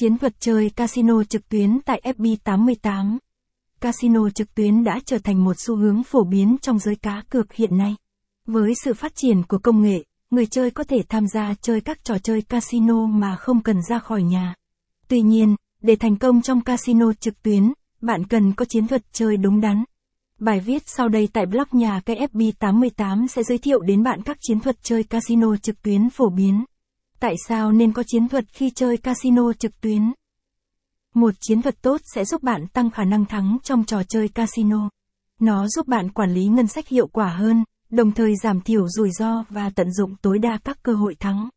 Chiến thuật chơi casino trực tuyến tại FB88 Casino trực tuyến đã trở thành một xu hướng phổ biến trong giới cá cược hiện nay. Với sự phát triển của công nghệ, người chơi có thể tham gia chơi các trò chơi casino mà không cần ra khỏi nhà. Tuy nhiên, để thành công trong casino trực tuyến, bạn cần có chiến thuật chơi đúng đắn. Bài viết sau đây tại blog nhà cái FB88 sẽ giới thiệu đến bạn các chiến thuật chơi casino trực tuyến phổ biến. Tại sao nên có chiến thuật khi chơi casino trực tuyến? Một chiến thuật tốt sẽ giúp bạn tăng khả năng thắng trong trò chơi casino. Nó giúp bạn quản lý ngân sách hiệu quả hơn, đồng thời giảm thiểu rủi ro và tận dụng tối đa các cơ hội thắng.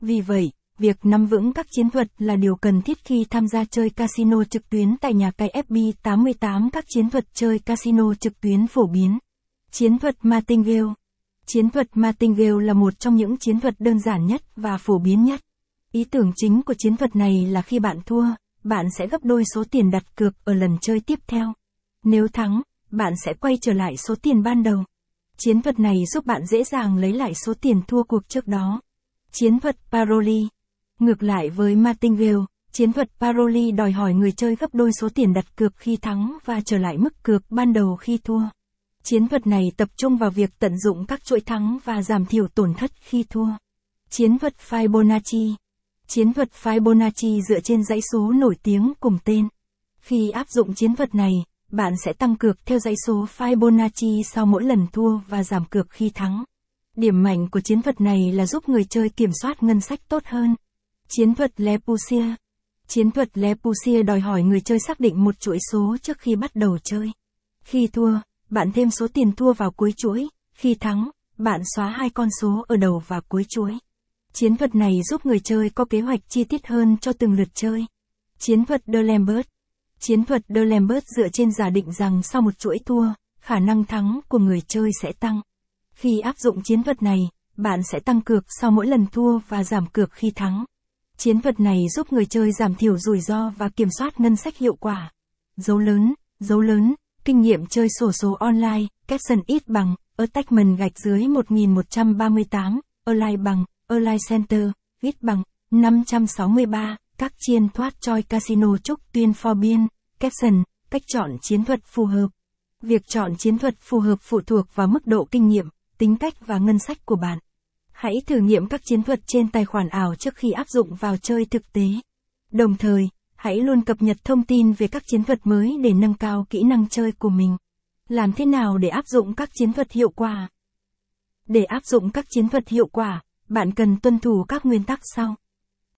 Vì vậy, việc nắm vững các chiến thuật là điều cần thiết khi tham gia chơi casino trực tuyến tại nhà cái FB88 các chiến thuật chơi casino trực tuyến phổ biến. Chiến thuật Martingale Chiến thuật Martingale là một trong những chiến thuật đơn giản nhất và phổ biến nhất. Ý tưởng chính của chiến thuật này là khi bạn thua, bạn sẽ gấp đôi số tiền đặt cược ở lần chơi tiếp theo. Nếu thắng, bạn sẽ quay trở lại số tiền ban đầu. Chiến thuật này giúp bạn dễ dàng lấy lại số tiền thua cuộc trước đó. Chiến thuật Paroli Ngược lại với Martingale, chiến thuật Paroli đòi hỏi người chơi gấp đôi số tiền đặt cược khi thắng và trở lại mức cược ban đầu khi thua. Chiến thuật này tập trung vào việc tận dụng các chuỗi thắng và giảm thiểu tổn thất khi thua. Chiến thuật Fibonacci Chiến thuật Fibonacci dựa trên dãy số nổi tiếng cùng tên. Khi áp dụng chiến thuật này, bạn sẽ tăng cược theo dãy số Fibonacci sau mỗi lần thua và giảm cược khi thắng. Điểm mạnh của chiến thuật này là giúp người chơi kiểm soát ngân sách tốt hơn. Chiến thuật Le Poussier Chiến thuật Le Poussier đòi hỏi người chơi xác định một chuỗi số trước khi bắt đầu chơi. Khi thua, bạn thêm số tiền thua vào cuối chuỗi, khi thắng, bạn xóa hai con số ở đầu và cuối chuỗi. Chiến thuật này giúp người chơi có kế hoạch chi tiết hơn cho từng lượt chơi. Chiến thuật De Lambert Chiến thuật De Lambert dựa trên giả định rằng sau một chuỗi thua, khả năng thắng của người chơi sẽ tăng. Khi áp dụng chiến thuật này, bạn sẽ tăng cược sau mỗi lần thua và giảm cược khi thắng. Chiến thuật này giúp người chơi giảm thiểu rủi ro và kiểm soát ngân sách hiệu quả. Dấu lớn, dấu lớn, kinh nghiệm chơi sổ số online, caption ít bằng, attachment gạch dưới 1138, online bằng, online center, ít bằng, 563, các chiên thoát choi casino trúc tuyên for biên, caption, cách chọn chiến thuật phù hợp. Việc chọn chiến thuật phù hợp phụ thuộc vào mức độ kinh nghiệm, tính cách và ngân sách của bạn. Hãy thử nghiệm các chiến thuật trên tài khoản ảo trước khi áp dụng vào chơi thực tế. Đồng thời, hãy luôn cập nhật thông tin về các chiến thuật mới để nâng cao kỹ năng chơi của mình. Làm thế nào để áp dụng các chiến thuật hiệu quả? Để áp dụng các chiến thuật hiệu quả, bạn cần tuân thủ các nguyên tắc sau.